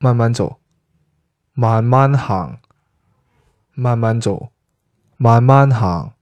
慢慢走慢慢行慢慢走慢慢行。